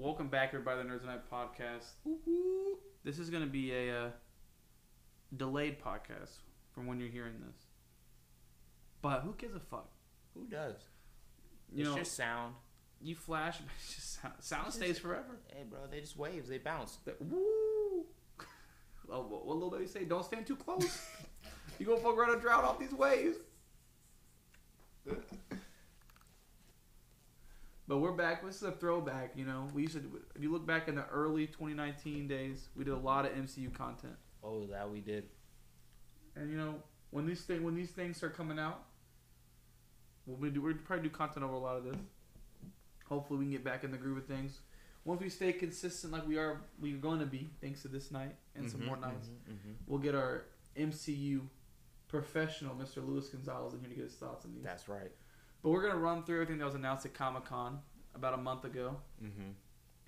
Welcome back, everybody, to the Nerds Night podcast. This is going to be a uh, delayed podcast from when you're hearing this. But who gives a fuck? Who does? You it's know, just sound. you flash, but it's just sound, sound It's stays just- forever. Hey, bro, they just waves. They bounce. The- Woo! oh, what, what little baby say? Don't stand too close. you gonna fuck around and drown off these waves. But we're back. This is a throwback. You know, we used to. If you look back in the early 2019 days, we did a lot of MCU content. Oh, that we did. And you know, when these thing when these things start coming out, we'll be do we'll probably do content over a lot of this. Hopefully, we can get back in the groove of things. Once we stay consistent like we are, we're going to be, thanks to this night and some Mhm, more nights, mhm, mhm. we'll get our MCU professional, Mr. Luis Gonzalez, in here to get his thoughts on these. That's right. But we're gonna run through everything that was announced at Comic Con about a month ago, Mm-hmm.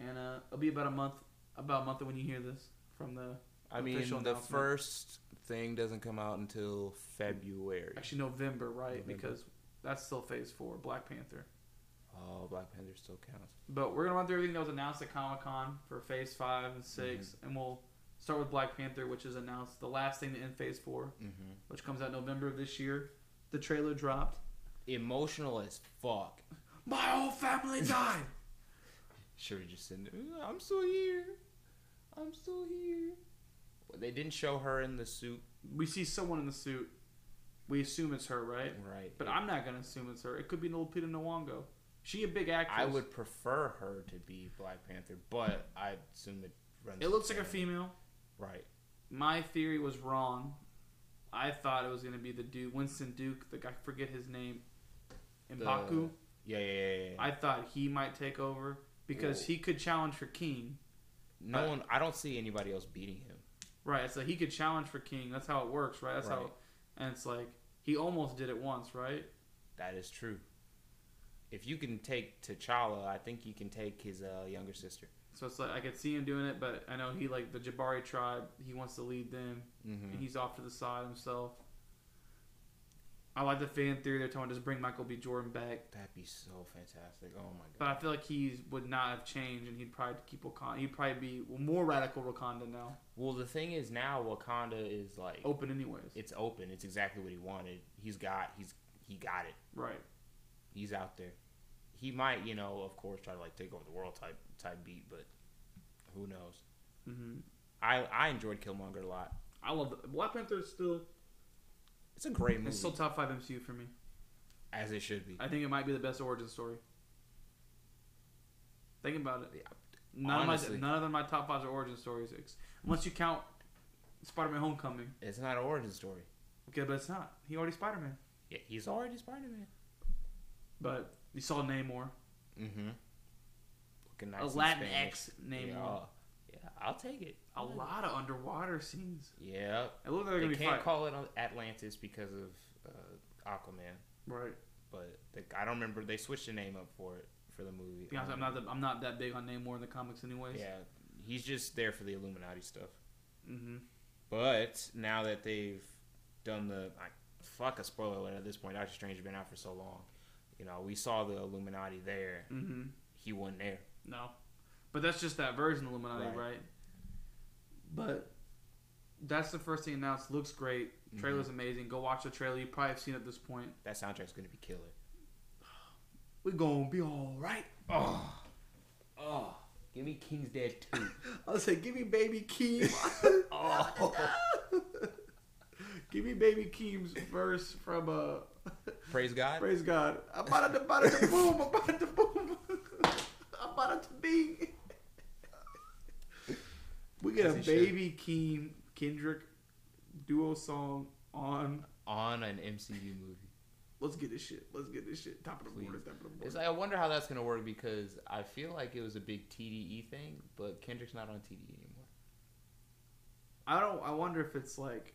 and uh, it'll be about a month, about a month when you hear this from the I mean, the first thing doesn't come out until February. actually November, right? November. Because that's still Phase Four, Black Panther. Oh, Black Panther still counts. But we're gonna run through everything that was announced at Comic Con for Phase Five and 6 Mm-hmm. and we'll start with Black Panther, which is announced the last thing in Phase Four, Mm-hmm. which comes out November of this year. The trailer dropped. Emotional as fuck. My whole family died. Should have just said, "Uh, "I'm still here. I'm still here." Well, they didn't show her in the suit, we see someone in the suit. We assume it's her, right? right? But I'm not gonna assume it's her. It could be Lupita Nyong'o. She a big actress. I would prefer her to be Black Panther, but I assume it runs. It looks like a female. Right. My theory was wrong. I thought it was gonna be the dude, Winston Duke. The guy, I forget his name. Mbaku. Yeah, yeah, yeah. yeah. I thought he might take over because Whoa. he could challenge for King. no I- one. I don't see anybody else beating him. Right. So he could challenge for King. That's how it works, right? That's how. And it's like he almost did it once, right? That is true. If you can take T'Challa, I think you can take his uh, younger sister. So it's like I could see him doing it, but I know he like the Jabari tribe. He wants to lead them, Mm-hmm. and he's off to the side himself. I like the fan theory they're telling just bring Michael B. Jordan back, That'd be so fantastic. Oh my god. but I feel like he would not have changed, and he'd probably keep Wakanda. He'd probably be more radical Wakanda now, Well, the thing is now Wakanda is like open anyways. it's open. It's exactly what he wanted. He's got. He's he got it. right. He's out there. He might, you know, of course, try to like take over the world type type beat, but who knows? hmm I I enjoyed Killmonger a lot. I love the, Black Panther. Is still It's a great movie, it's still top five MCU for me. as it should be. I think it might be the best origin story. Think about it. None honestly. of my none of them my top five are origin stories, ex- unless you count Spider-Man: Homecoming. It's not an origin story. Okay, but it's not. He already Spider-Man. Yeah, he's already Spider Man. But you saw Namor, Mm-hmm. Looking nice a in Latin. X Namor. Yeah, I'll take it. A lot of underwater scenes. Yeah, It looks like gonna can't fight. call it Atlantis because of uh, Aquaman, right. but they, I don't remember they switched the name up for it for the movie. Be honest, I'm not. The, I'm not that big on Namor in the comics, anyways. Yeah, he's just there for the Illuminati stuff. Mm-hmm. But now that they've done the I, fuck a spoiler alert at this point, Doctor Strange has been out for so long. You know, we saw the Illuminati there. Mm-hmm. He wasn't there. No, but that's just that version of Illuminati, right? Right. But that's the first thing announced. Looks great. Trailer's amazing. Go watch the trailer. You probably have seen it at this point. That soundtrack's gonna be killer. We're gonna be all right. Oh, oh, give me King's Dead two. I'll say, give me Baby Keem. oh, give me Baby Keem's verse from uh, praise God. Praise God. I'm about to, about to boom. I'm about to boom. I'm about to be. We get a As he should. Baby Keem Kendrick duo song on. on an MCU movie. Let's get this shit. Let's get this shit. Top of the Please. board. Top of the board. It's like, I wonder how that's gonna work because I feel like it was a big TDE thing, but Kendrick's not on TDE anymore. I don't. I wonder if it's like.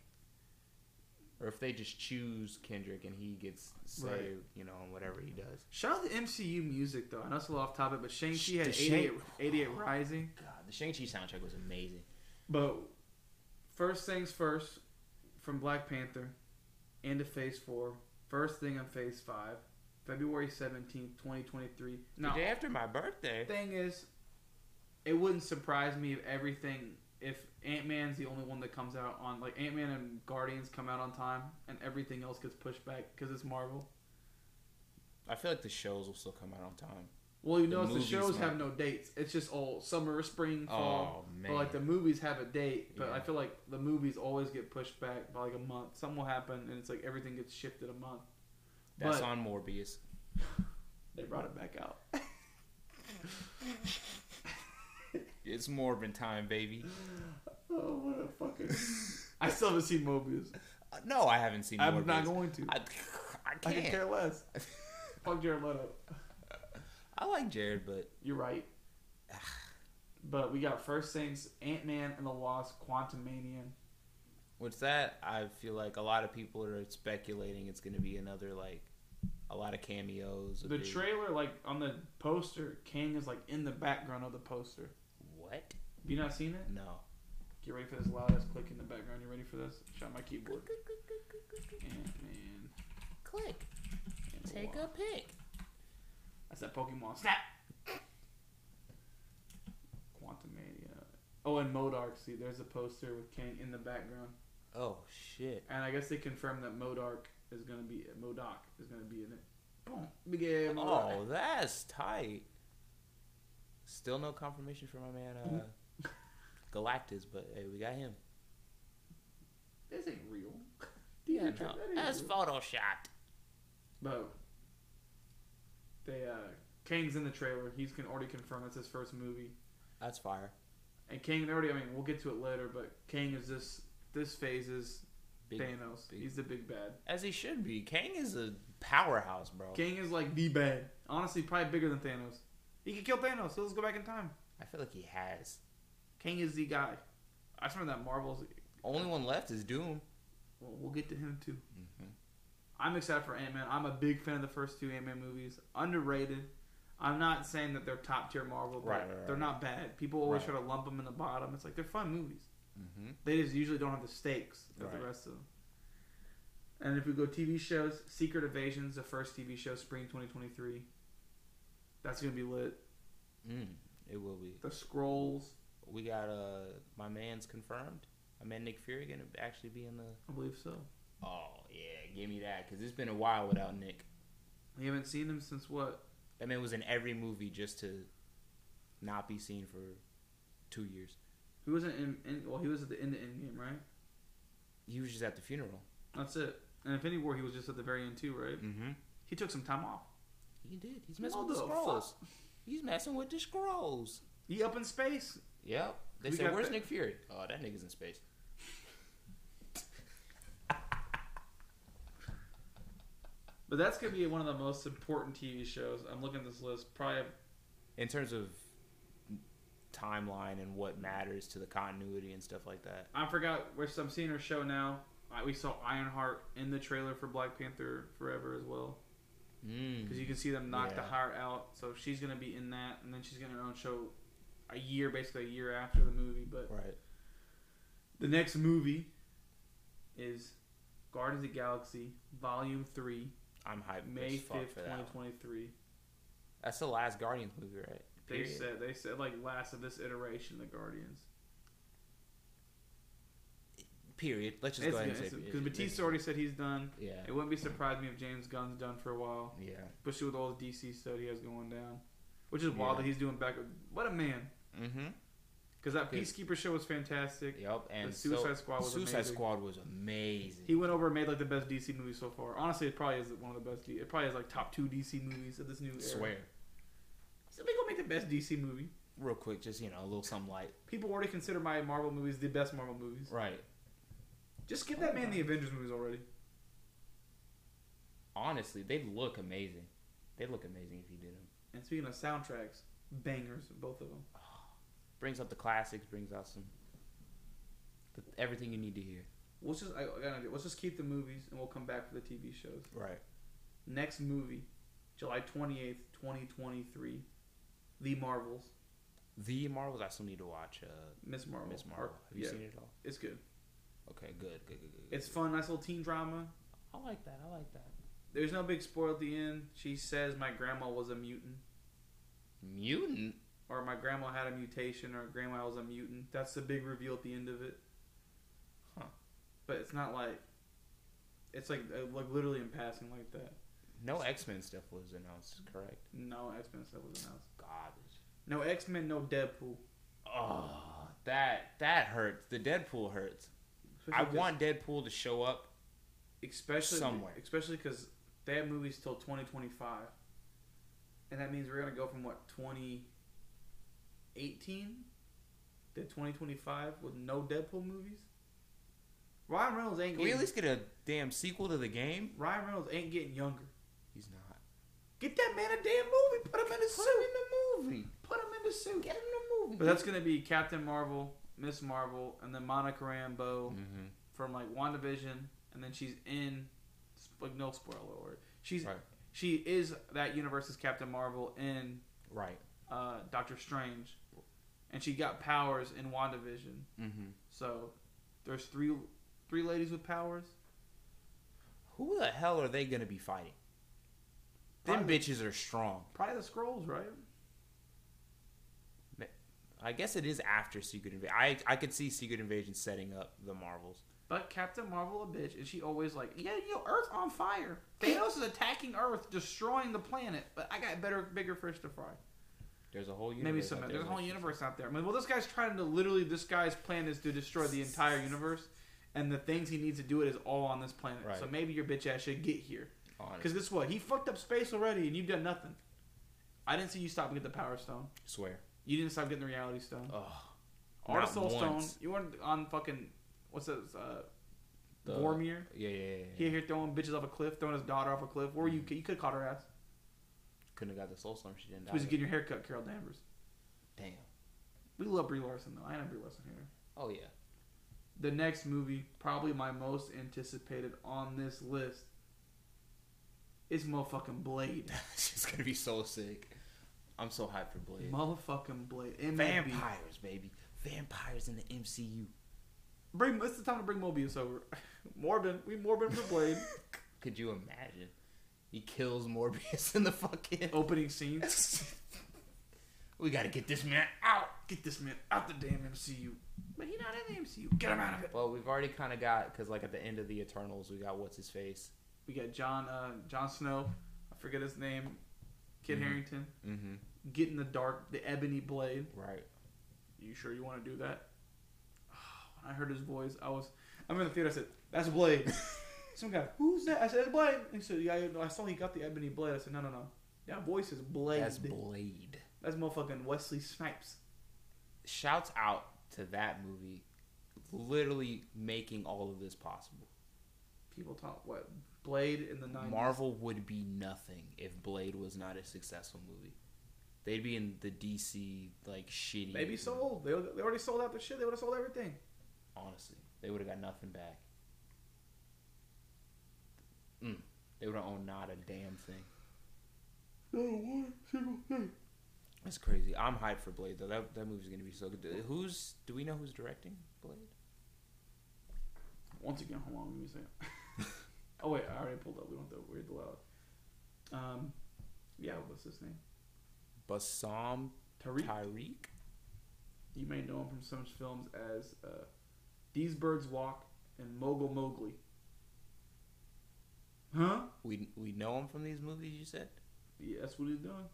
Or if they just choose Kendrick and he gets say, Right. you know, on whatever he does. Shout out to MCU music though. I know it's a little off topic, but Shang Chi had the 88, Shang- 88 Rising. God, the Shang Chi soundtrack was amazing. But first things first, from Black Panther into Phase Four. First thing on Phase Five, February seventeenth, twenty twenty three. The day after my birthday. thing is, it wouldn't surprise me if everything if Ant Man's the only one that comes out on like Ant Man and Guardians come out on time and everything else gets pushed back because it's Marvel. I feel like the shows will still come out on time. Well, you The notice the, shows might- have no dates. It's just all summer, spring, oh, fall. Oh man, But like the movies have a date, but I feel like the movies always get pushed back by like a month. Something will happen, and it's like everything gets shifted a month. that's but- on Morbius. They brought it back out. It's Morbin time, baby. oh, what a fucking! I still haven't seen Mobius. Uh, no, I haven't seen. Mobius. I'm Morbius. not going to. I, I I can't. can care less. Fuck Jared Leto. I like Jared, but You're right. But we got first things: Ant Man and the Wasp, Quantumania. with that, I feel like a lot of people are speculating it's going to be another like a lot of cameos. The big- trailer, like on the poster, Kang is like in the background of the poster. What? Have you not seen it? No. Get ready for this loud ass click in the background. You ready for this? Shut my keyboard. Ant Man. Click. and the Take a Wasp. pic. That's that Pokemon. Snap. Quantumania. Oh, and MODOK. See, there's a poster with Kang in the background. Oh shit. And I guess they confirmed that MODOK is gonna be MODOK is gonna be in it. Boom. Big ass MODOK. Oh, that's tight. Still no confirmation for my man uh, Galactus, but hey, we got him. This ain't real. Yeah, That no, ain't that's real. photoshopped. But they uh Kang's in the trailer. He's can already confirmed that's his first movie. That's fire. And Kang already I mean we'll get to it later, but Kang is this this phase is Big, Thanos. big- He's the big bad. as he should be. Kang is a powerhouse, bro. Kang is like the bad. Honestly, probably bigger than Thanos. He could kill Thanos. So let's go back in time. I feel like he has. Kang is the guy. I just remember that Marvel's. Only one left is Doom. Well, we'll get to him too. Mm-hmm. I'm excited for Ant Man. I'm a big fan of the first two Ant Man movies. Underrated. I'm not saying that they're top tier Marvel, but Right, right, right. they're not bad. People always try to lump them in the bottom. It's like they're fun movies. Mm-hmm. They just usually don't have the stakes that the rest of them. And if we go TV shows, Secret Invasion's the first TV show, spring 2023. That's gonna be lit. Mm, it will be. The Skrulls, We got uh my man's confirmed. My man Nick Fury gonna actually be in the. I believe so. Oh yeah, give me that because it's been a while without Nick. We haven't seen him since what? That man was in every movie just to not be seen for two years. He wasn't in, in well, he was at the end of Endgame, right? He was just at the funeral. That's it. And Infinity War, he was just at the very end too, right? Mm-hmm. He took some time off. He did. He's messing What with the the Skrulls. He's messing with the Skrulls. He up in space. Yep. They We said, "Where's that- Nick Fury?" Oh, that nigga's in space. But that's gonna be one of the most important TV shows. I'm looking at this list. Probably In terms of timeline and what matters to the continuity and stuff like that. I forgot which I'm seeing her show now. We saw Ironheart in the trailer for Black Panther Forever as well, Mm. because you can see them knock the heart out. So she's gonna be in that, and then she's gonna her own show a year, basically a year after the movie. But Right. the next movie is Guardians of the Galaxy Volume Three, I'm hyped. May fifth, twenty twenty three. That's the last Guardians movie, right? They said they said like last of this iteration of the Guardians. Period. Let's just go ahead and say Because period. Bautista already said he's done. Yeah. It wouldn't be surprised me if James Gunn's done for a while, Yeah. especially with all the DC stuff he has going down. Which is wild Yeah. that he's doing back. What a man! Mm-hmm. Because that. Peacekeeper show was fantastic. Yep. And The Suicide so- Squad was amazing. Suicide amazing. Squad was amazing. He went over and made like the best DC movie so far. Honestly, it probably is one of the best. D- it probably is like top two DC movies of this new era. swear. So they gonna make the best DC movie. Real quick, just you know, a little something light. People already consider my Marvel movies the best Marvel movies. Right. Just give that man the Avengers movies already. Honestly, they look amazing. They look amazing if you did them. And speaking of soundtracks, bangers, both of them. Brings up the classics. Brings out some. The, everything you need to hear. Let's just I, I got an idea. Let's just keep the movies and we'll come back for the TV shows. Right. Next movie, July twenty eighth, twenty twenty three, The Marvels, The Marvels. I still need to watch. Uh, Miss Marvel. Miss Marvel. Or- Have you yeah, seen it all? it's good. Okay. Good. Good. Good. Good. good. It's fun, nice little teen drama. I like that. I like that. There's no big spoil at the end. She says my grandma was a mutant. Mutant. Or my grandma had a mutation, or grandma was a mutant. That's the big reveal at the end of it. Huh. But it's not like. It's like uh, like literally in passing like that. No X Men stuff was announced, correct? No X Men stuff was announced. Garbage. No X Men. No Deadpool. Oh, that that hurts. The Deadpool hurts. I want Deadpool to show up. especially somewhere. especially because they have movies till 2025 and that means we're gonna go from what 2018 to 2025 with no deadpool movies ryan reynolds ain't Can we getting at least get a damn sequel to the game? ryan reynolds ain't getting younger He's not. get that man a damn movie put him in the Put suit him in the movie. put him in the suit Get him in the movie. but that's gonna be captain marvel miss marvel and then monica rambeau mm-hmm. from like wandavision and then she's in like no spoiler alert she's Right. she is that universe's Captain Marvel in right. uh, Doctor Strange, and she got powers in WandaVision. Mm-hmm. So there's three three ladies with powers. Who the hell are they gonna be fighting? Them bitches are strong. Probably the Skrulls, right? I guess it is after Secret Invasion. I I could see Secret Invasion setting up the Marvels. But Captain Marvel a bitch, and she always like, yeah, yo, know, Earth's on fire. Thanos is attacking Earth, destroying the planet. But I got better, bigger fish to fry. There's a whole universe. Maybe some. out there There's a whole universe out there. I mean, well, this guy's trying to literally. This guy's plan is to destroy the entire universe, and the things he needs to do it is all on this planet. Right. So maybe your bitch ass should get here. Because guess what? He fucked up space already, and you've done nothing. I didn't see you stop and get the Power Stone. swear. You didn't stop getting the Reality Stone. Oh, or the Soul Stone. You weren't on fucking what's this? Uh, The- Vormir. yeah, yeah, yeah. yeah. He here throwing bitches off a cliff, throwing his daughter off a cliff. Where were you? You could have caught her ass. Couldn't have got the Soul Stone. She didn't She die. was getting your haircut, Carol Danvers. Damn. We love Brie Larson though. I know Brie Larson here. Oh yeah. The next movie, probably my most anticipated on this list, is motherfucking Blade. She's gonna be so sick. I'm so hyped for Blade. Motherfucking Blade. MLB. Vampires, baby. Vampires in the MCU. Bring. It's the time to bring Mobius over. Morbin. We Morbin for Blade. Could you imagine? He kills Morbius in the fucking. Opening scene. We gotta get this man out. Get this man out the damn MCU. But he not in the MCU. Get him out of it. Well, we've already kind of got because like at the end of the Eternals, we got what's his face. We got John. Uh, Jon Snow. I forget his name. Kit Mhm. Harington. Mm-hmm. Get in the dark. The ebony blade. Right. You sure you want to do that? When I heard his voice, I was. I'm in the theater. I said, "That's Blade." Some guy, who's that? I said, Blade." He said, "Yeah, I- saw he got the ebony blade." I said, "No, no, no. That voice is Blade. That's Blade. That's motherfucking Wesley Snipes." Shouts out to that movie, literally making all of this possible. People talk what Blade in the nineties. Marvel would be nothing if Blade was not a successful movie. They'd be in the DC like shitty. Maybe sold. They, they already sold out the shit. They would have sold everything. Honestly, they would have got nothing back. Mm. They would have owned not a damn thing. Not one single thing. That's crazy. I'm hyped for Blade though. That that movie's gonna be so good. Who's? Do we know who's directing Blade? Once again, hold on, let me see. oh wait, I already pulled up. We want the weird the loud. Um, yeah, what's his name? Bassam Tariq. Tariq. You may know him from such films as uh, These Birds Walk and Mogul Mowgli. Huh? We we know him from these movies. You said. Yeah, that's what he's doing.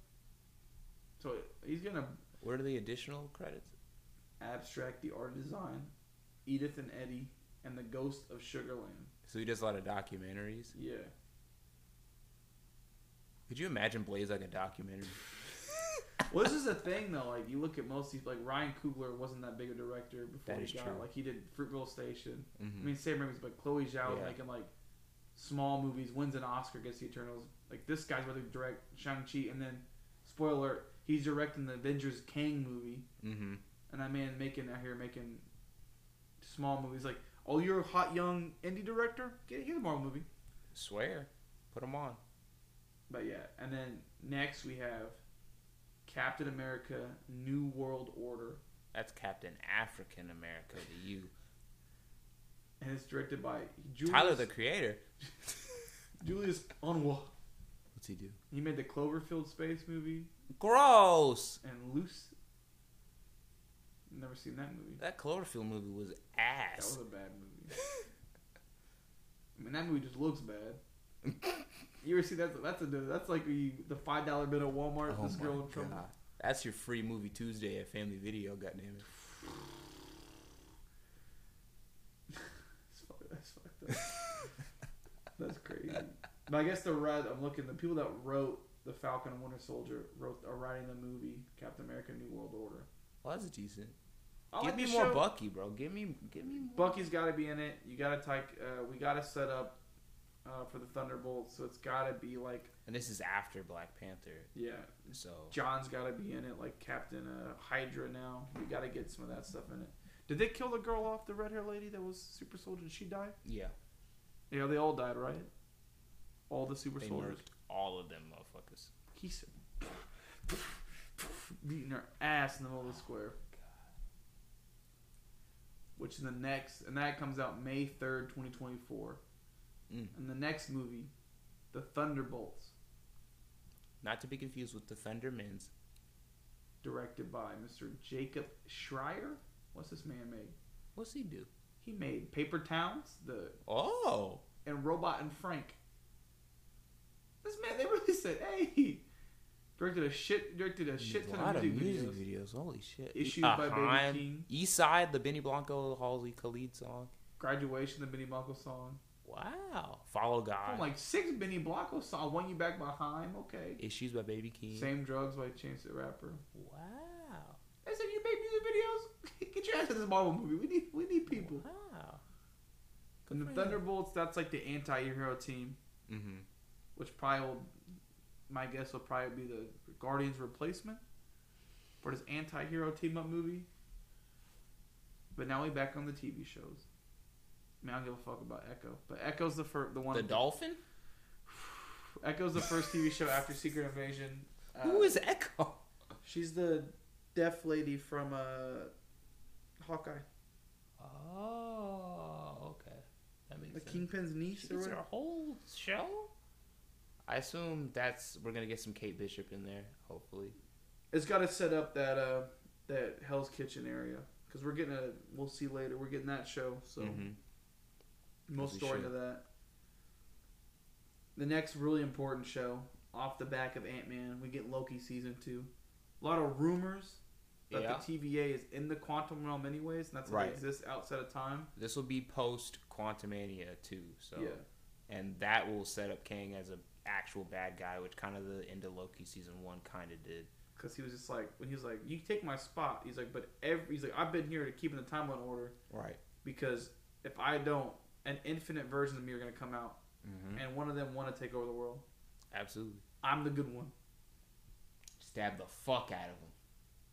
So he's gonna What are the additional credits? abstract the art and design, Edith and Eddie, and the Ghost of Sugarland. So he does a lot of documentaries. Yeah. Could you imagine Blaze like a documentary? Well, this is the thing though. Like you look at most of these, like Ryan Coogler wasn't that big a director before That he is got true. like he did Fruitvale Station. Mhm. I mean, same movies, but Chloe Zhao was Yeah. making like small movies, wins an Oscar, gets the Eternals. Like this guy's about to direct Shang Chi, and then spoiler, alert, he's directing the Avengers Kang movie, Mm-hmm. and that man making out here making small movies. Like, oh, you're a hot young indie director, get get a Marvel movie. Swear, put him on. But yeah, and then next we have Captain America: New World Order, That's Captain African America to you. And it's directed by Julius, Tyler the Creator. Julius Onah. What's he do? He made the Cloverfield space movie Gross. and Luce. Never seen that movie. That Cloverfield movie was ass. That ass. was a bad movie. I mean, that movie just looks bad. You ever see that? That's a that's like the the five dollar bit at Walmart. Oh this my girl in trouble. God. That's your free movie Tuesday at Family Video. Goddamn it. That's fucked, that's fucked up. that's crazy. But I guess the red. I'm looking. The people that wrote the Falcon and Winter Soldier wrote are writing the movie Captain America: New World Order. Well, that's decent. I give like me more show. Bucky, bro. Give me, give me. More. Bucky's got to be in it. You got to take. Uh, we got to set up uh, for the Thunderbolts, so it's got to be like And this is after Black Panther, yeah. so John's got to be in it, like Captain uh, Hydra. Now we got to get some of that stuff in it. Did they kill the girl off, the red hair lady that was super soldier? Did she die? yeah, Yeah, they all died, right? All the super they soldiers. all of them motherfuckers. He said, beating her ass in the middle of the square. Which is the next, and that comes out May third, twenty twenty four. Mm. And the next movie, The Thunderbolts, Not to be confused with Defender Men's. directed by Mr. Jacob Schreier. What's this man made? What's he do? He made Paper Towns, the Oh, and Robot and Frank. This man, they really said, "Hey." Directed a shit, directed a shit a ton lot of of music, music videos. videos. Holy shit! Issued Uh, by Baby Keem. East Side, the Benny Blanco, Halsey Khalid song. Graduation, the Benny Blanco song. Wow. Follow God. I'm like six Benny Blanco songs. One you back behind. Okay. Issues by Baby Keem. Same drugs by Chance the Rapper. Wow. I said you make music videos. Get your ass to this Marvel movie. We need we need people. Wow. And the for you. Thunderbolts, that's like the anti-hero team, Mm-hmm. which probably will. My guess will probably be the Guardians replacement for this anti-hero team-up movie. But now we're back on the TV shows. I, mean, I don't give a fuck about Echo, but Echo's the first, the one. The Dolphin? Echo's the first TV show after Secret Invasion. Uh, Who is Echo? She's the deaf lady from uh, Hawkeye. Oh, okay. That makes The sense. Kingpin's She niece or gets her whatever. whole show? I assume that's we're gonna get some Kate Bishop in there, hopefully. It's got to set up that uh, that Hell's Kitchen area because we're getting a. We'll see later. We're getting that show, so Mhm. most story should. to that. The next really important show off the back of Ant Man, we get Loki season two. A lot of rumors that Yeah. the TVA is in the quantum realm anyways, and that's how Right. it exists outside of time. This will be post Quantumania too, so Yeah. and that will set up Kang as a actual bad guy, which kind of the end of Loki season one kind of did. Because he was just like, when he was like, "You take my spot," he's like, "But every," he's like, "I've been here to keep in the timeline order Right. because if I don't, an infinite version of me are gonna come out, Mm-hmm. and one of them want to take over the world. Absolutely. I'm the good one." Stab the fuck out of him.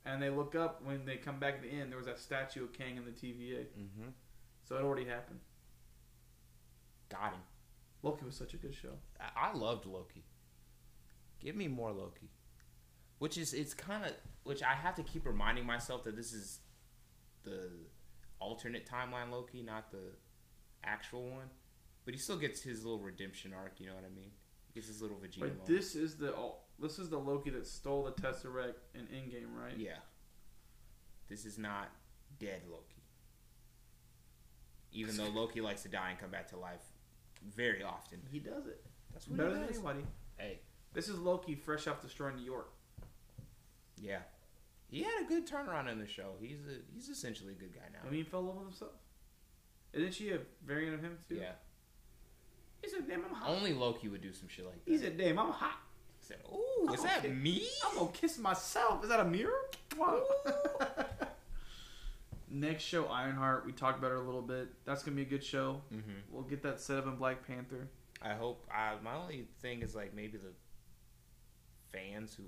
And they look up when they come back at the end. There was that statue of Kang in the TVA, Mm-hmm. so it already happened. Got him. Loki was such a good show. I, I loved Loki. Give me more Loki. Which is it's kind of which I have to keep reminding myself that this is the alternate timeline Loki, not the actual one. But he still gets his little redemption arc. You know what I mean? He gets his little Vegeta. But moment. this is the this is the Loki that stole the Tesseract in Endgame, right? Yeah. This is not dead Loki. Even though Loki likes to die and come back to life very often. He does it That's what better he than anybody. Hey, This is Loki fresh off destroying New York. yeah. He had a good turnaround in the show. He's a, he's essentially a good guy now. I mean, he fell in love with himself. Isn't she a variant of him too? Yeah. He said, "Damn, I'm hot." Only Loki would do some shit like that. He said, "Damn, I'm hot. Said, "Ooh, is that Okay. me?" I'm gonna kiss myself. Is that a mirror?" Wow. Next show, Ironheart. We talked about her a little bit. That's gonna be a good show. Mm-hmm. We'll get that set up in Black Panther. I hope. I, my only thing is like maybe the fans who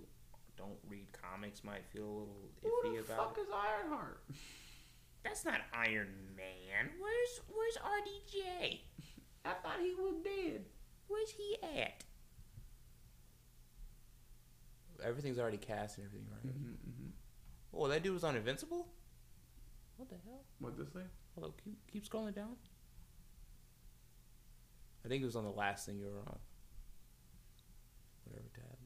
don't read comics might feel a little Who iffy the about fuck is Ironheart? That's not Iron Man. Where's Where's RDJ? I thought he was dead. Where's he at? Everything's already cast and everything, right? Mm-hmm, mm-hmm. Oh, that dude was on Invincible. What the hell? What this thing? Hold up, keep keep scrolling down. I think it was on the last thing you were on. Whatever tab.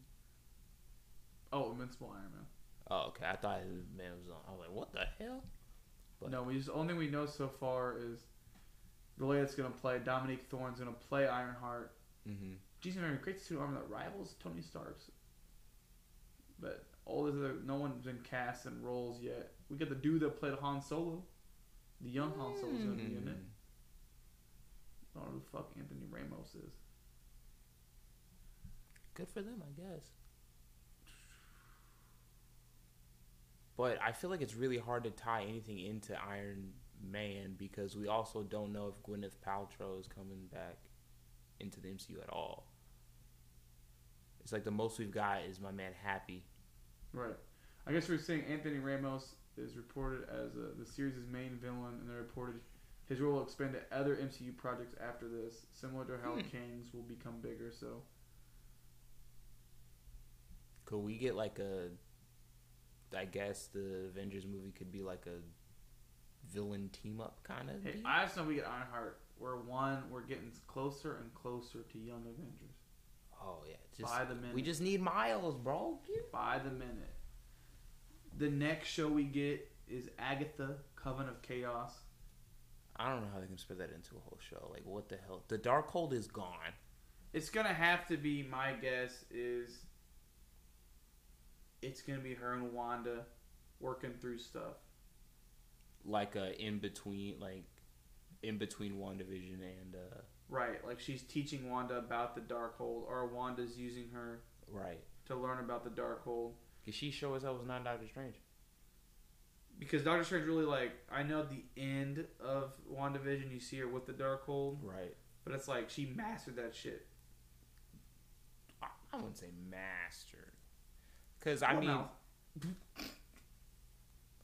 Oh, Invincible Iron Man. Oh, okay. I thought it was, man was on. I was like, what the hell? But- no, we just only thing we know so far is the way it's gonna play. Dominique Thorne's gonna play Ironheart. Mm-hmm. Jason Aaron creates two armor that rivals Tony Stark's. But all this other, no one's been cast in roles yet. We got the dude that played Han Solo. The young Han Solo's gonna be in mm. it. I don't know who the fuck Anthony Ramos is. Good for them, I guess. But I feel like it's really hard to tie anything into Iron Man because we also don't know if Gwyneth Paltrow is coming back into the MCU at all. It's like the most we've got is my man Happy. Right. I guess we're saying Anthony Ramos is reported as uh the series' main villain, and they reported his role will expand to other MCU projects after this, similar to how Hmm. Kang's will become bigger. So Could we get like a? I guess the Avengers movie could be like a villain team up kind of. hey, I just know we get Ironheart. We're one. We're getting closer and closer to Young Avengers oh yeah, just by the minute. we just need Miles, bro. by the minute. The next show we get is Agatha, Coven of Chaos. I don't know how they can spread that into a whole show. Like what the hell? The Darkhold is gone. It's gonna have to be my guess is it's gonna be her and Wanda working through stuff. like a in between like in between WandaVision and uh Right, like she's teaching Wanda about the dark Darkhold, or Wanda's using her right to learn about the dark Darkhold. because she sure as hell was not Doctor Strange. Because Doctor Strange really like I know the end of WandaVision, you see her with the dark Darkhold, Right. but it's like she mastered that shit. I, I wouldn't say mastered. because I Well, mean no.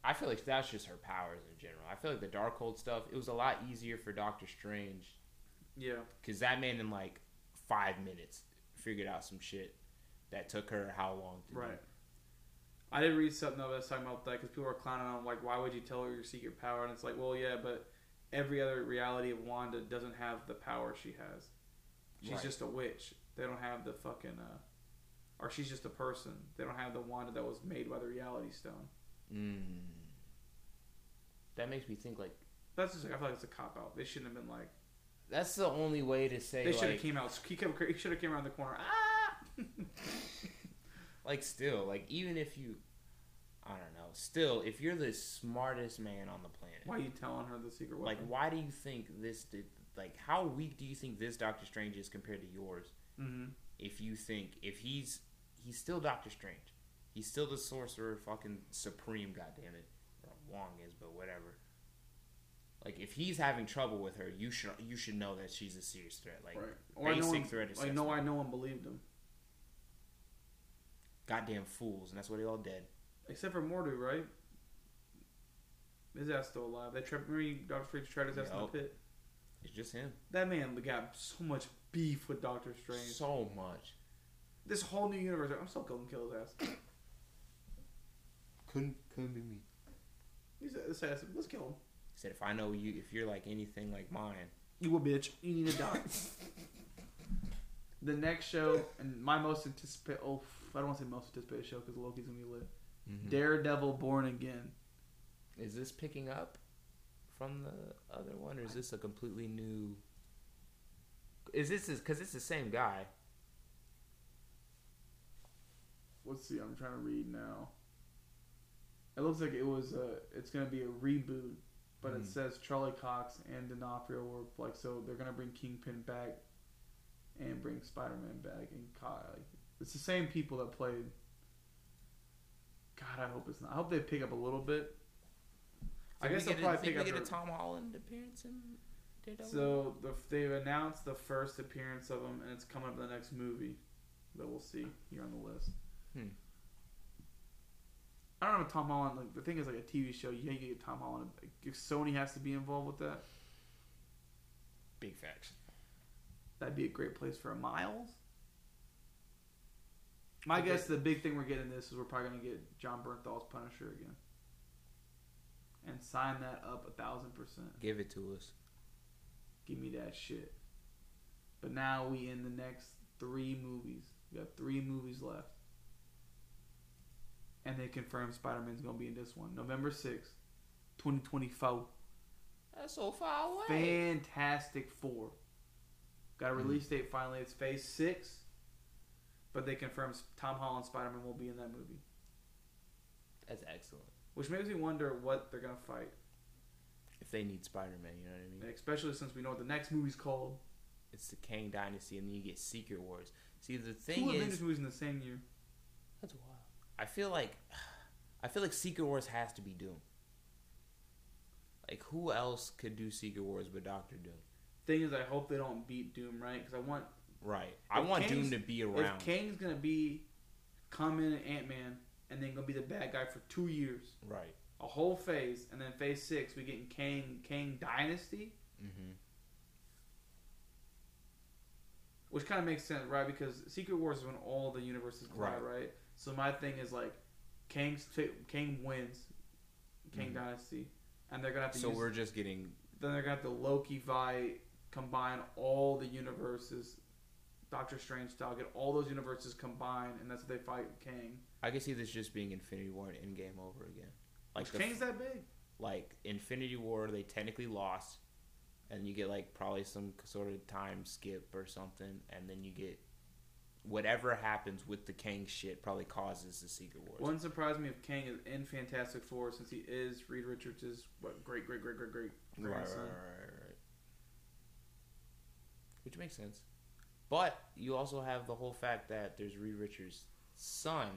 I feel like that's just her powers in general. I feel like the dark Darkhold stuff it was a lot easier for Doctor Strange yeah, because that man in like five minutes figured out some shit that took her how long to do. right. I did read something though that's talking about that because people are clowning on like, why would you tell her your secret power? And it's like, well, yeah, but every other reality of Wanda doesn't have the power she has. She's Right. just a witch. They don't have the fucking, uh, or she's just a person. They don't have the Wanda that was made by the Reality Stone. Mm. That makes me think like That's just like I feel like it's a cop out. They shouldn't have been like that's the only way to say they should have like, came out. He, kept, he should have came around the corner. Ah! like still like even if you i don't know still if you're the smartest man on the planet Why are you telling her the secret like why do you think this did like how weak do you think this doctor strange is compared to yours mm-hmm. if you think if he's he's still doctor strange he's still the sorcerer fucking supreme goddamn it wong is but whatever like if he's having trouble with her you should you should know that she's a serious threat like right. Or basic one, threat like assessment. no, why no one believed him goddamn fools and that's why they all dead except for Mordo, right? His ass still alive. They tried. Remember Doctor Strange tried his ass in the pit. it's just him That man got so much beef with Doctor Strange. so much this whole new universe, I'm still going to kill his ass. couldn't couldn't be me He's his ass. Let's kill him. He said, "If I know you, if you're like anything like mine, You a bitch. You need to die. the next show and my most anticipated. Oh, I don't want to say most anticipated show because Loki's gonna be lit. Mm-hmm. Daredevil Born Again. is this picking up from the other one, or is this a completely new? Is this because it's the same guy? Let's see. I'm trying to read now. It looks like it was a. It's gonna be a reboot, but Hmm. it says Charlie Cox and D'Onofrio were like so they're gonna bring Kingpin back, and bring Spider Man back and Kyle. It's the same people that played. God, I hope it's not. I hope they pick up a little bit. I guess they'll get a, probably did pick we up. get a Tom Holland appearance in Daredevil? So the, they've announced the first appearance of him, and it's coming up in the next movie that we'll see here on the list. Hmm. I don't know if Tom Holland. Like the thing is, like a TV show, you get Tom Holland. Like, if Sony has to be involved with that, big facts. that'd be a great place for a Miles. My Okay. guess, the big thing we're getting this is we're probably gonna get Jon Bernthal's Punisher again, and sign that up a thousand percent. Give it to us. Give me that shit. But now we in the next three movies. We got three movies left. And they confirmed Spider Man's gonna be in this one. November sixth, 2024. That's so far away. Fantastic Four. Got a Hmm. release date finally. It's Phase Six, but they confirmed Tom Holland Spider Man will be in that movie, That's excellent. which makes me wonder what they're gonna fight, If they need Spider Man, you know what I mean? especially since we know what the next movie's called. It's the Kang Dynasty, and then you get Secret Wars. See, the thing Two thing Avengers is, movies in the same year. that's wild. I feel like, I feel like Secret Wars has to be Doom. Like, who else could do Secret Wars but Doctor Doom? Thing is, I hope they don't beat Doom, right? Because I want Right. I want Kang's- Doom to be around. if Kang's gonna be come in Ant Man and then gonna be the bad guy for two years, right. a whole phase, and then Phase Six we getting Kang Kang Dynasty. Mm-hmm. Which kind of makes sense, right? Because Secret Wars is when all the universes collide, Right. right? So my thing is like, Kang's t- Kang wins, Kang Mhm. Dynasty, and they're gonna have to So use. we're just getting Then they're gonna have to Loki Vi combine all the universes, Doctor Strange style, get all those universes combined, and that's what they fight Kang. I can see this just being Infinity War and Endgame over again. Like the, Kang's that big. like Infinity War, they technically lost, and you get like probably some sort of time skip or something, and then you get whatever happens with the Kang shit probably causes the Secret Wars. Wouldn't surprise me if Kang is in Fantastic Four since he is Reed Richards' what great great great great great right, right, grandson. right, right, right. Which makes sense, but you also have the whole fact that there's Reed Richards' son,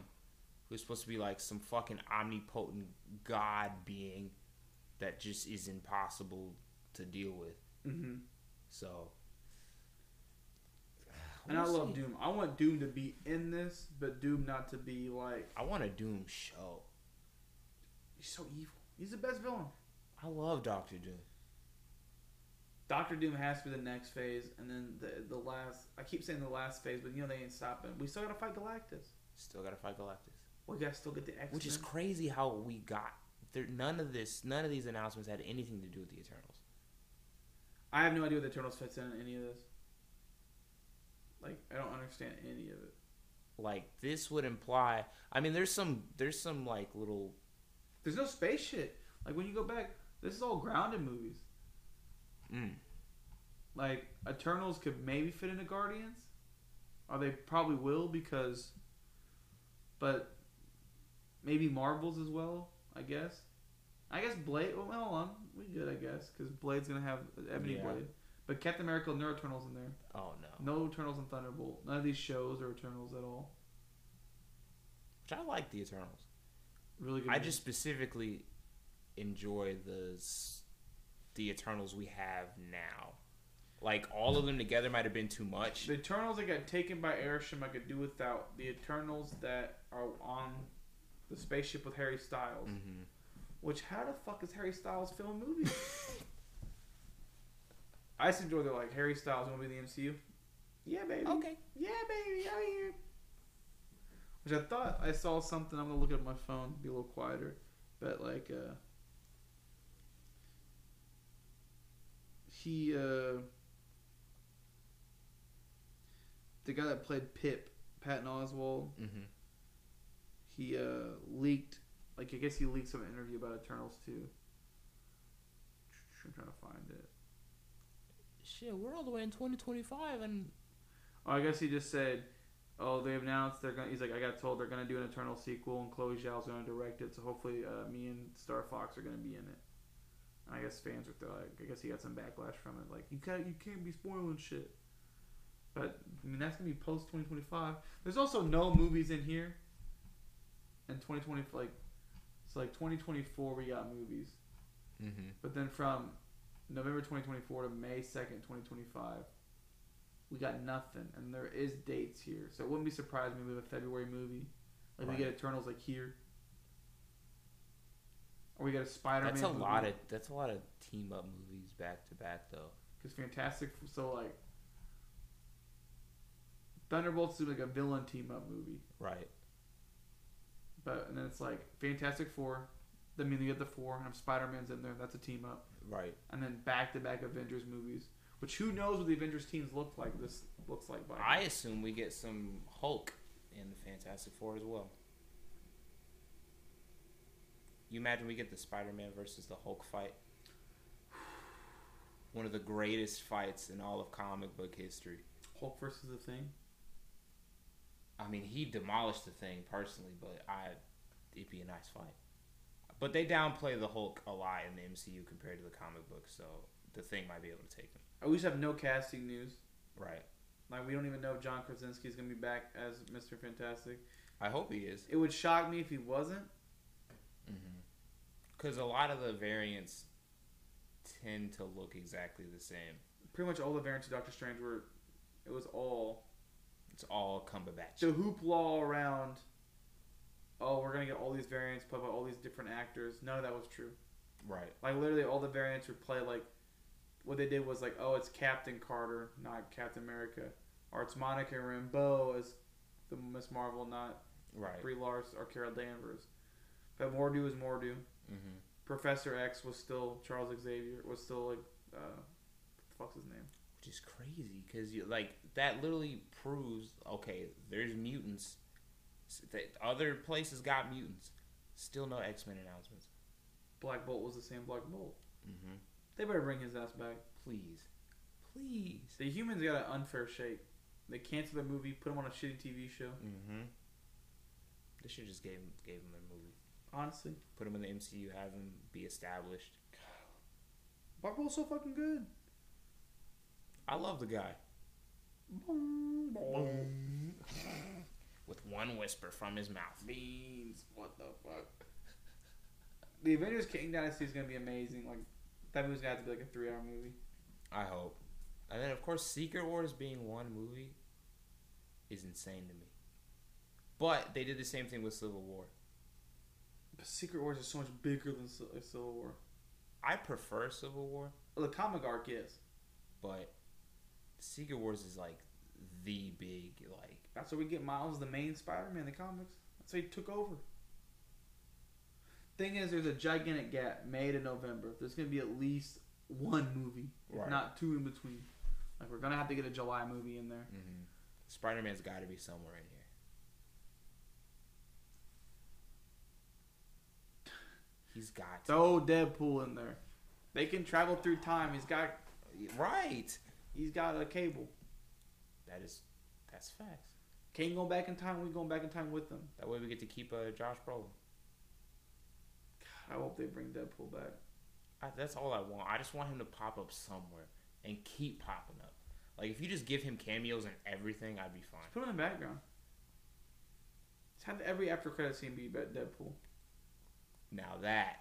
who's supposed to be like some fucking omnipotent god being that just is impossible to deal with. Mm-hmm. So, And I love see. Doom. I want Doom to be in this, but Doom not to be like I want a Doom show. he's so evil. He's the best villain. I love Doctor Doom. Doctor Doom has to be the next phase, and then the the last. I keep saying the last phase, but you know they ain't stopping. We still gotta fight Galactus. Still gotta fight Galactus, We gotta still get the X. which is crazy how we got there. None of this, none of these announcements had anything to do with the Eternals. I have no idea what the Eternals fits in any of this. Like I don't understand any of it. Like this would imply. I mean, there's some, there's some like little. There's no space shit. Like when you go back, this is all grounded movies. Mm, Like Eternals could maybe fit into Guardians, or they probably will because. But maybe Marvels as well. I guess. I guess Blade. Well, hold on, we good. I guess because Blade's gonna have Ebony Yeah. Blade, but Captain America no Eternals in there. oh no. No Eternals and Thunderbolt. None of these shows are Eternals at all. Which I like the Eternals. Really good. I movie. just specifically enjoy the the Eternals we have now. Like all of them together might have been too much. the Eternals that got taken by Arishem I could do without. The Eternals that are on the spaceship with Harry Styles. hmm Which how the fuck is Harry Styles film movies? I just enjoy the like Harry Styles want to be in the MCU. Yeah, baby. Okay. Yeah, baby. Out here. Which I thought I saw something. I'm gonna look at my phone, be a little quieter. But like, uh, he, uh, the guy that played Pip, Patton Oswalt, hmm he uh leaked. Like I guess he leaked some interview about Eternals too. I'm trying to find it. Shit, we're all the way in 2025, and Oh, I guess he just said, "Oh, they announced they're gonna." He's like, "I got told they're gonna do an Eternal sequel, and Chloe Zhao's gonna direct it. So hopefully, uh, me and Star Fox are gonna be in it." And I guess fans were like, I guess he got some backlash from it, like you can't, you can't be spoiling shit. But I mean, that's gonna be post twenty twenty five. There's also no movies in here. In twenty twenty, like, so like twenty twenty four, we got movies. mm-hmm. But then from November 2024 to May 2nd, 2025, we got nothing. And there is dates here. So it wouldn't be surprising if we have a February movie. Like Right. we get Eternals like here. Or we get a Spider-Man that's a movie. lot of that's a lot of team up movies back to back though. Because Fantastic... So like... Thunderbolts is like a villain team-up movie. Right. But and then it's like Fantastic Four. I mean, you get the four, and Spider-Man's in there, that's a team-up. Right. And then back-to-back Avengers movies. Which who knows what the Avengers teams look like? This looks like by I assume we get some Hulk in the Fantastic Four as well. You imagine we get the Spider-Man versus the Hulk fight. One of the greatest fights in all of comic book history. Hulk versus the Thing. I mean, he demolished the thing personally, but I, it'd be a nice fight. But they downplay the Hulk a lot in the MCU compared to the comic book, so the thing might be able to take him. I wish have no casting news. Right. Like we don't even know if John Krasinski is gonna be back as Mr. Fantastic. I hope he is. It would shock me if he wasn't. Mm-hmm. Because a lot of the variants tend to look exactly the same. Pretty much all the variants of Doctor Strange were. It was all It's all Cumberbatch. the hoopla around. Oh, we're gonna get all these variants played by all these different actors. None of that was true. right. Like literally, all the variants would play like. What they did was like, oh, it's Captain Carter, not Captain America, or it's Monica Rambeau as the Miss Marvel, not Right. Brie Larson or Carol Danvers. But Mordo was Mordo. hmm Professor X was still Charles Xavier. Was still like, uh, what the fuck's his name? Which is crazy because you like that literally proves okay. There's mutants. Other places got mutants. Still no X Men announcements. Black Bolt was the same Black Bolt. Mm-hmm. They better bring his ass back. Please, please. The humans got an unfair shake. They canceled their movie, put him on a shitty TV show. Mm-hmm. They should just gave him gave him their movie. Honestly, Put him in the MCU. Have him be established. Black Bolt's so fucking good. I love the guy. With one whisper from his mouth. Beans. What the fuck? The Avengers Kang Dynasty is gonna be amazing. Like that movie's gonna have to be like a three-hour movie. I hope. And then of course Secret Wars being one movie is insane to me. But they did the same thing with Civil War. But Secret Wars is so much bigger than uh, Civil War. I prefer Civil War, Well, the comic arc is. but Secret Wars is like the big like That's where we get Miles, the main Spider-Man in the comics. That's how he took over. Thing is, there's a gigantic gap. May to November. There's gonna be at least one movie, Right. not two in between. Like we're gonna have to get a July movie in there. hmm Spider Man's got to be somewhere in here. He's got to. Throw Deadpool in there. They can travel through time. He's got right. he's got a Cable. That is that's facts. Can't go back in time. We going back in time with them. That way we get to keep uh, Josh Brolin. God, I hope they bring Deadpool back. I, that's all I want. I just want him to pop up somewhere and keep popping up. Like if you just give him cameos and everything, I'd be fine. Put him in the background. Just have every after credit scene be about Deadpool. Now that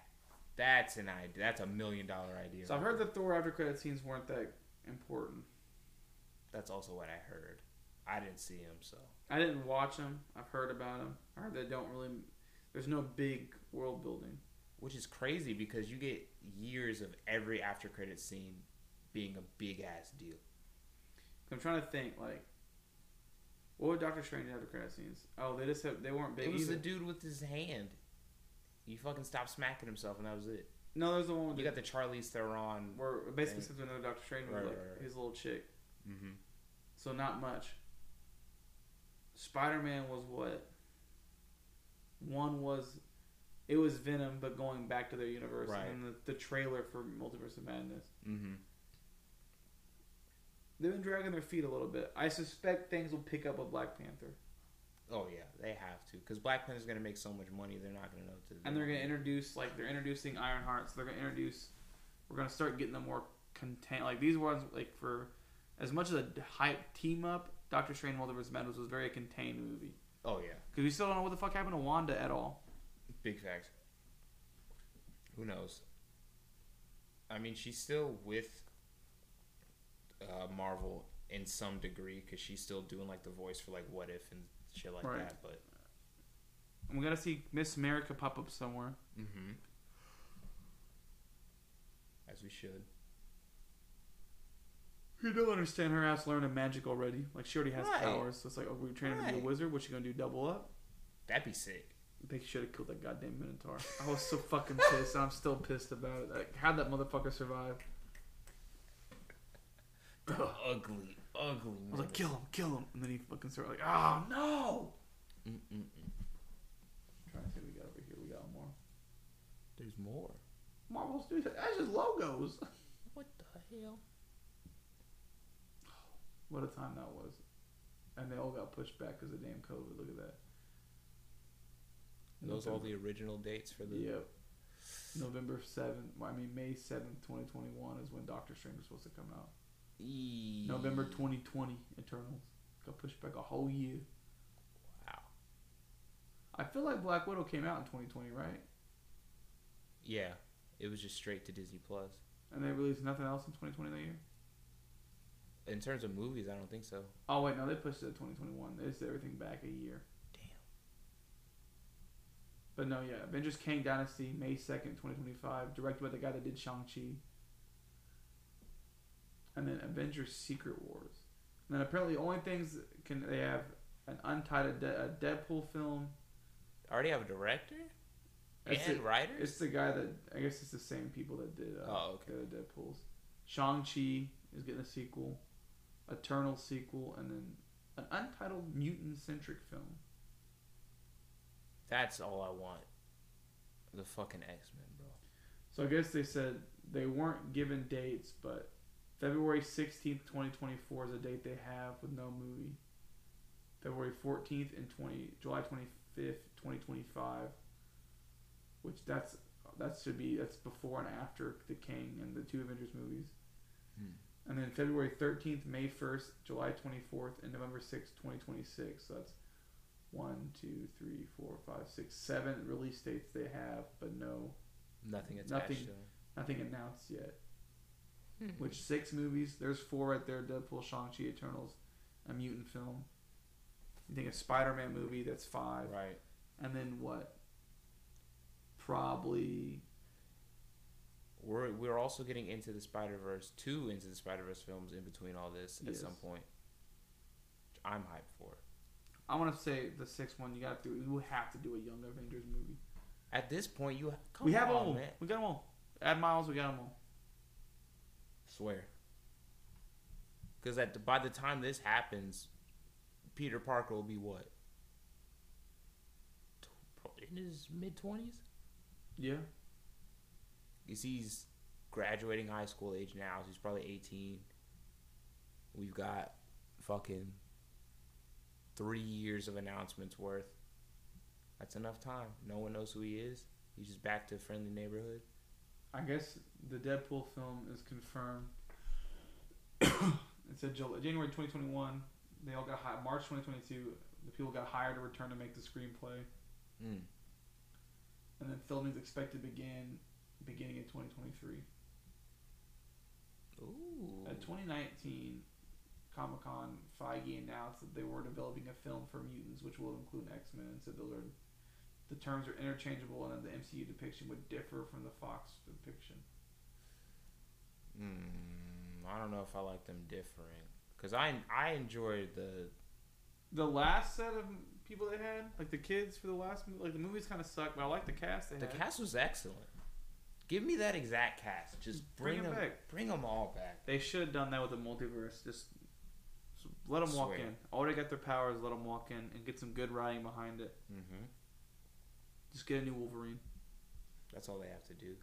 that's an idea. That's a million dollar idea. So I've heard the Thor after credit scenes weren't that important. That's also what I heard. I didn't see him, so I didn't watch him. I've heard about him. I heard they don't really. There's no big world building. which is crazy because you get years of every after credit scene being a big ass deal. I'm trying to think like, what would Doctor Strange after credit scenes? Oh, they just have, they weren't big it was either. the dude with his hand. He fucking stopped smacking himself, and that was it. no, there's the one with You the, got the Charlize Theron. where basically thing. another Doctor Strange movie, Right, like right, right. his little chick. Mm-hmm. So not much. Spider Man was what? One was, it was Venom, but going back to their universe, Right. and the, the trailer for Multiverse of Madness. Mm-hmm. They've been dragging their feet a little bit. I suspect things will pick up with Black Panther, Oh yeah, they have to because Black Panther's gonna make so much money. They're not gonna know what to. do. and they're gonna introduce like they're introducing Ironheart, so they're gonna introduce. We're gonna start getting the more content. Like these ones, like for as much as a hype team up, Doctor Strange Multiverse of Madness was very a contained movie Oh yeah, because we still don't know what the fuck happened to Wanda at all. big facts. Who knows? I mean, she's still with uh, Marvel in some degree because she's still doing like the voice for like What If and shit like Right. that. But And we gotta see Miss America pop up somewhere. mm-hmm. as we should. You don't understand her ass learning magic already. Like she already has Right. powers. So it's like, oh, we're training her to be a wizard. What's she gonna do? Double up? That'd be sick. They should have killed that goddamn Minotaur. I was so fucking pissed. I'm still pissed about it. Like, how'd that motherfucker survive? The ugly, ugly. I was like, kill him, kill him, and then he fucking started like, oh no. Mm-mm-mm. trying to see what we got over here. We got more. There's more. Marvel Studios. That's just logos. What the hell? What a time that was. And they all got pushed back because of damn COVID. Look at that. Are those all the original dates for the. Yep. November 7th, I mean, May 7th, 2021 is when Doctor Strange was supposed to come out. E- November 2020, Eternals. Got pushed back a whole year. Wow. I feel like Black Widow came out in 2020, right? Yeah, it was just straight to Disney Plus. And they released nothing else in 2020 that year? In terms of movies, I don't think so. Oh, wait, no, they pushed it to 2021. They just did everything back a year. Damn. But no, yeah, Avengers Kang Dynasty, May 2nd, 2025, directed by the guy that did Shang-Chi. And then Avengers Secret Wars. And then apparently, the only things can they have an untitled De- a Deadpool film. Already have a director It's and the- writers. It's the guy that I guess it's the same people that did uh, Oh, okay. the Deadpool's. Shang-Chi is getting a sequel, Eternal sequel, and then an untitled mutant-centric film. That's all I want. The fucking X Men, bro. So I guess they said they weren't given dates, but February 16th, 2024 is a date they have with no movie. February 14th and 20 July 25th, 2025. Which that's that should be that's before and after the King and the two Avengers movies. Hmm. And then February 13th, May 1st, July 24th, and November 6th, 2026. So that's one, two, three, four, five, six, seven release dates they have, but no Nothing attached Nothing. to nothing announced yet. Hmm. Which six movies? There's four right there: Deadpool, Shang-Chi, Eternals, a mutant film. You think a Spider-Man movie? That's five. Right. And then what? Probably We're we're also getting into the Spider Verse, two into the Spider Verse films in between all this at Yes. some point. I'm hyped for. I want to say the sixth one. You got to do. We have to do a Young Avengers movie. At this point, you come we have on, them all. man. We got them all. Add Miles. We got them all. Swear. Because at the, by the time this happens, Peter Parker will be what? In his mid twenties. Yeah. Because he's graduating high school age now. So he's probably eighteen. We've got fucking three years of announcements worth. That's enough time. No one knows who he is. He's just back to a friendly neighborhood. I guess the Deadpool film is confirmed. it said January 2021. They all got hired. March 2022. The people got hired to return to make the screenplay, Mm. and then filming is expected to begin beginning in 2023. Ooh. At 2019 Comic Con, Feige announced that they were developing a film for mutants, which will include X Men, and said those are the terms are interchangeable, and that the MCU depiction would differ from the Fox depiction. Mm, I don't know if I like them differing because I I enjoyed the The last set of people they had, like the kids for the last movie, like the movies kind of suck, but I like the cast they the had. cast was excellent. Give me that exact cast. Just Bring bring, 'em them back. Bring them all back. They should have done that with the multiverse. Just, just let them walk in. Already got their powers. Let them walk in and get some good writing behind it. Mm-hmm. Just get a new Wolverine. That's all they have to do.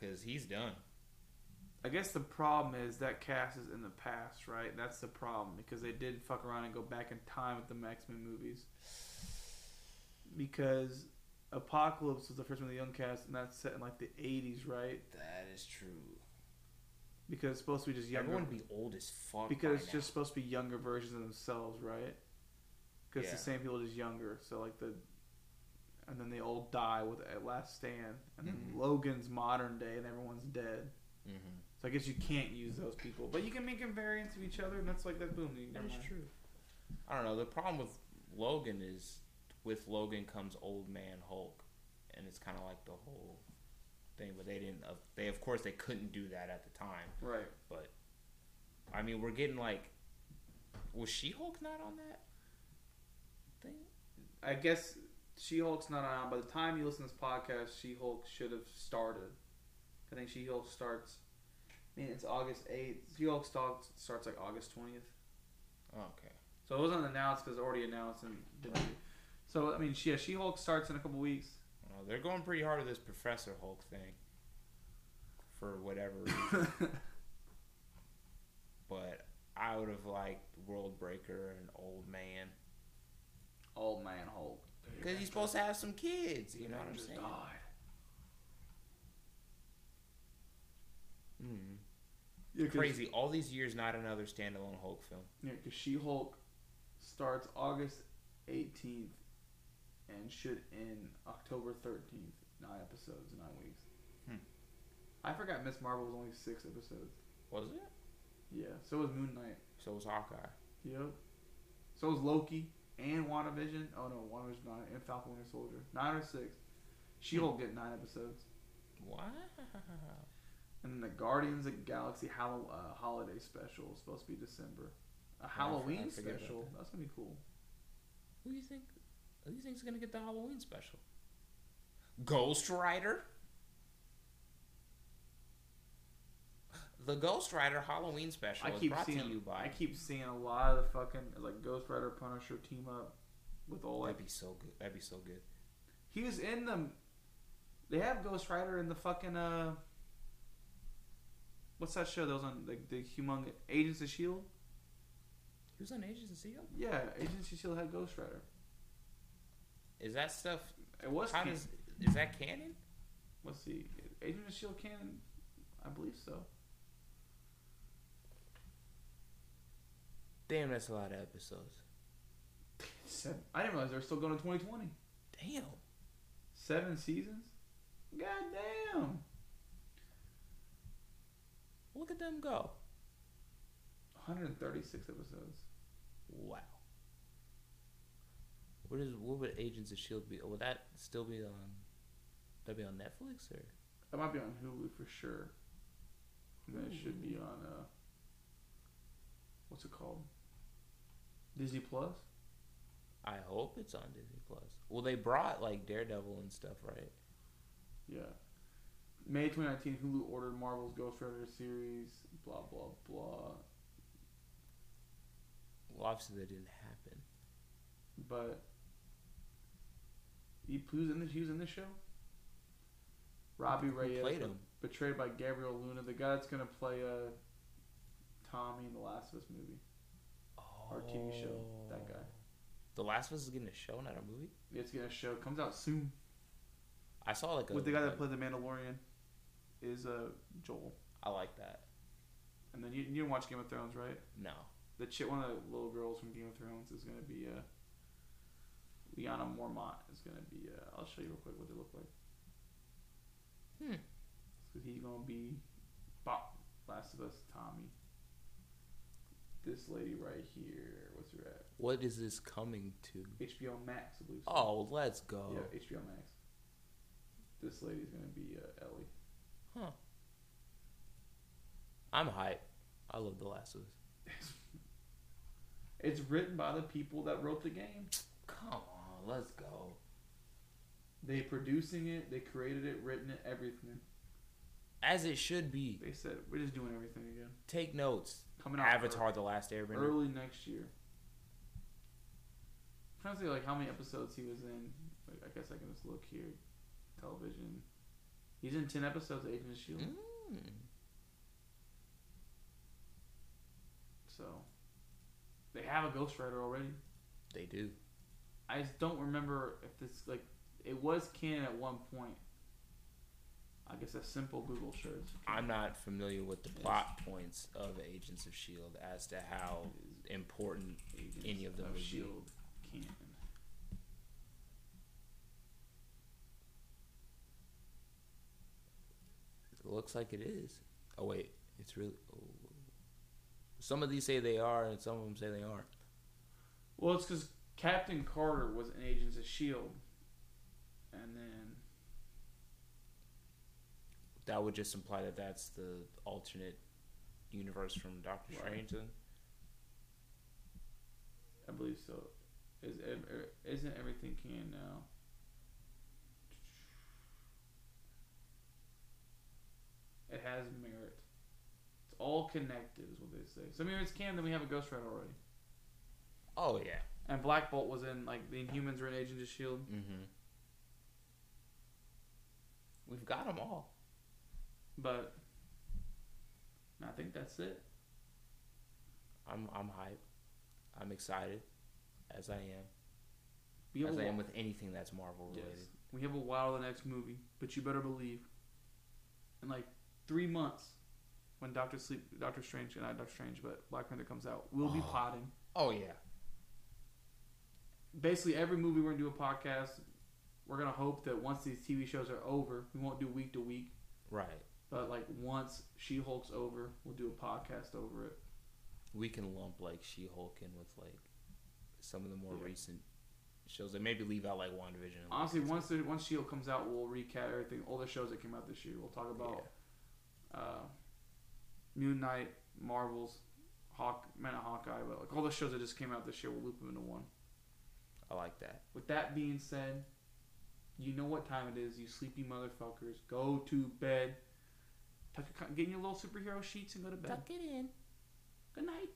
Cause he's done. I guess the problem is that cast is in the past, right? That's the problem because they did fuck around and go back in time with the X Men movies. Because Apocalypse was the first one with the young cast, and that's set in like the '80s, right? That is true. Because it's supposed to be just younger. Everyone be old as fuck. because by it's now. just supposed to be younger versions of themselves, right? Because Yeah. the same people just younger. So like the, and then they all die with at Last Stand, and then Mhm. Logan's modern day, and everyone's dead. Mhm. So I guess you can't use those people, but you can make them variants of each other, and that's like that. Boom, you That never is mind. true. I don't know. The problem with Logan is with Logan comes old man Hulk, and it's kind of like the whole thing. But they didn't. Uh, they of course they couldn't do that at the time. Right. But I mean, we're getting like, was She Hulk not on that thing? I guess She Hulk's not on. By the time you listen to this podcast, She Hulk should have started. I think She Hulk starts. I mean, it's August eighth. She Hulk starts starts like August twentieth. Oh, okay. So it wasn't announced because it's already announced and. So I mean, she, yeah, She Hulk starts in a couple weeks. Well, they're going pretty hard with this Professor Hulk thing. For whatever reason. but I would have liked World Breaker and Old Man. Old man Hulk. Because he's supposed to have some kids, you know what I'm Just saying? died. Mm. Yeah, 'cause- Crazy. All these years, not another standalone Hulk film. Yeah, because She Hulk starts August 18th and should end October 13th. Nine episodes, nine weeks. Hmm. I forgot Miss Marvel was only six episodes. Was it? Yeah, so was Moon Knight. So was Hawkeye. Yep. So was Loki and WandaVision. Oh no, WandaVision nine and Falcon Winter Soldier. Nine or six. She'll get nine episodes. Wow. And then the Guardians of the Galaxy Hallow, uh, holiday special is supposed to be December. A Halloween special. that. That's gonna be cool. Who do you think? Who do you think's gonna get the Halloween special? Ghost Rider. The Ghost Rider Halloween special I keep brought seeing. to you by. I keep seeing a lot of the fucking like Ghost Rider Punisher team up with all That'd be so good. That'd be so good. he was in the. They have Ghost Rider in the fucking uh. What's that show that was on like the humongous Agents of Shield? Who's on Agents of Shield? Yeah, Agents of Shield had Ghost Rider. Is that stuff? It was. How canon. does? Is that canon? Let's see. Agents of Shield canon. I believe so. Damn, that's a lot of episodes. Seven. I didn't realize they were still going to 2020. Damn. Seven seasons. God damn. Look at them go. 136 episodes. Wow. What is? What would Agents of Shield be? Would that still be on? That be on Netflix or? It might be on Hulu for sure. And then it should be on uh what's it called? Disney Plus? I hope it's on Disney Plus. Well, they brought like Daredevil and stuff, right? Yeah. May 2019, Hulu ordered Marvel's Ghost Rider series. Blah blah blah. Well, obviously that didn't happen. But he who's in the he was in the show. Robbie Who Reyes played him? betrayed by Gabriel Luna, the guy that's gonna play uh Tommy in the Last of Us movie. Or TV show, that guy. The Last of Us is getting a show, not a movie. It's gonna show It comes out soon. I saw like a. With the guy that played the Mandalorian is uh Joel. I like that. And then you you didn't watch Game of Thrones, right? No. The chick one of the little girls from Game of Thrones is gonna be uh Lyanna Mormont is gonna be uh I'll show you real quick what they look like. Hmm. So he's gonna be Bop Last of Us Tommy. This lady right here, what's her at? What is this coming to? HBO Max, I believe. so. Oh, let's go. Yeah, HBO Max. This lady's gonna be uh, Ellie. Huh. I'm hype. I love The Last of Us. It's written by the people that wrote the game. Come on, let's go. They producing it, they created it, written it, everything. As it should be. They said we're just doing everything again. Take notes. Coming out Avatar: The Last Airbender. early next year. I'm trying to see like how many episodes he was in. Like, I guess I can just look here. Television. He's in ten episodes of Agent of Shield. Mm. So they have a Ghost Rider already. They do. I just don't remember if this like it was canon at one point. I guess a simple Google search. I'm not familiar with the plot points of Agents of Shield as to how important Agents any of them be. Shield canon. it looks like it is. Oh wait, it's really. Oh. Some of these say they are, and some of them say they aren't. Well, it's because Captain Carter was in Agents of Shield, and then That would just imply that that's the alternate universe from Doctor Right. Strange. Then I believe so. Is er, isn't everything canon now? It has merit. It's all connected, is what they say. So I mean, if it's canon, then we have a Ghost Rider already. oh yeah. And Black Bolt was in like the Inhumans were in Agents of Shield. Mm-hmm. we've got them all. But I think that's it. I'm I'm hyped. I'm excited, as I am. We as a I am with anything that's Marvel related. Yes. We have a while the next movie, but you better believe in like three months when Doctor Sleep Doctor Strange and not Doctor Strange, but Black Panther comes out, we'll be Oh. potting. Oh yeah. Basically every movie we're gonna do a podcast. We're gonna hope that once these TV shows are over, we won't do week to week. Right. But like once She Hulk's over, we'll do a podcast over it. We can lump like She Hulk in with like some of the more Yeah. recent shows. Like maybe leave out like WandaVision. and, like, Honestly, once the, once Shield comes out, we'll recap everything, all the shows that came out this year. We'll talk about uh, Moon Knight, Marvels, Hawk, Man of Hawkeye, but like all the shows that just came out this year, we'll loop them into one. I like that. With that being said, you know what time it is, you sleepy motherfuckers. Go to bed. Tuck your, get in your little superhero sheets and go to bed. Tuck it in. Good night.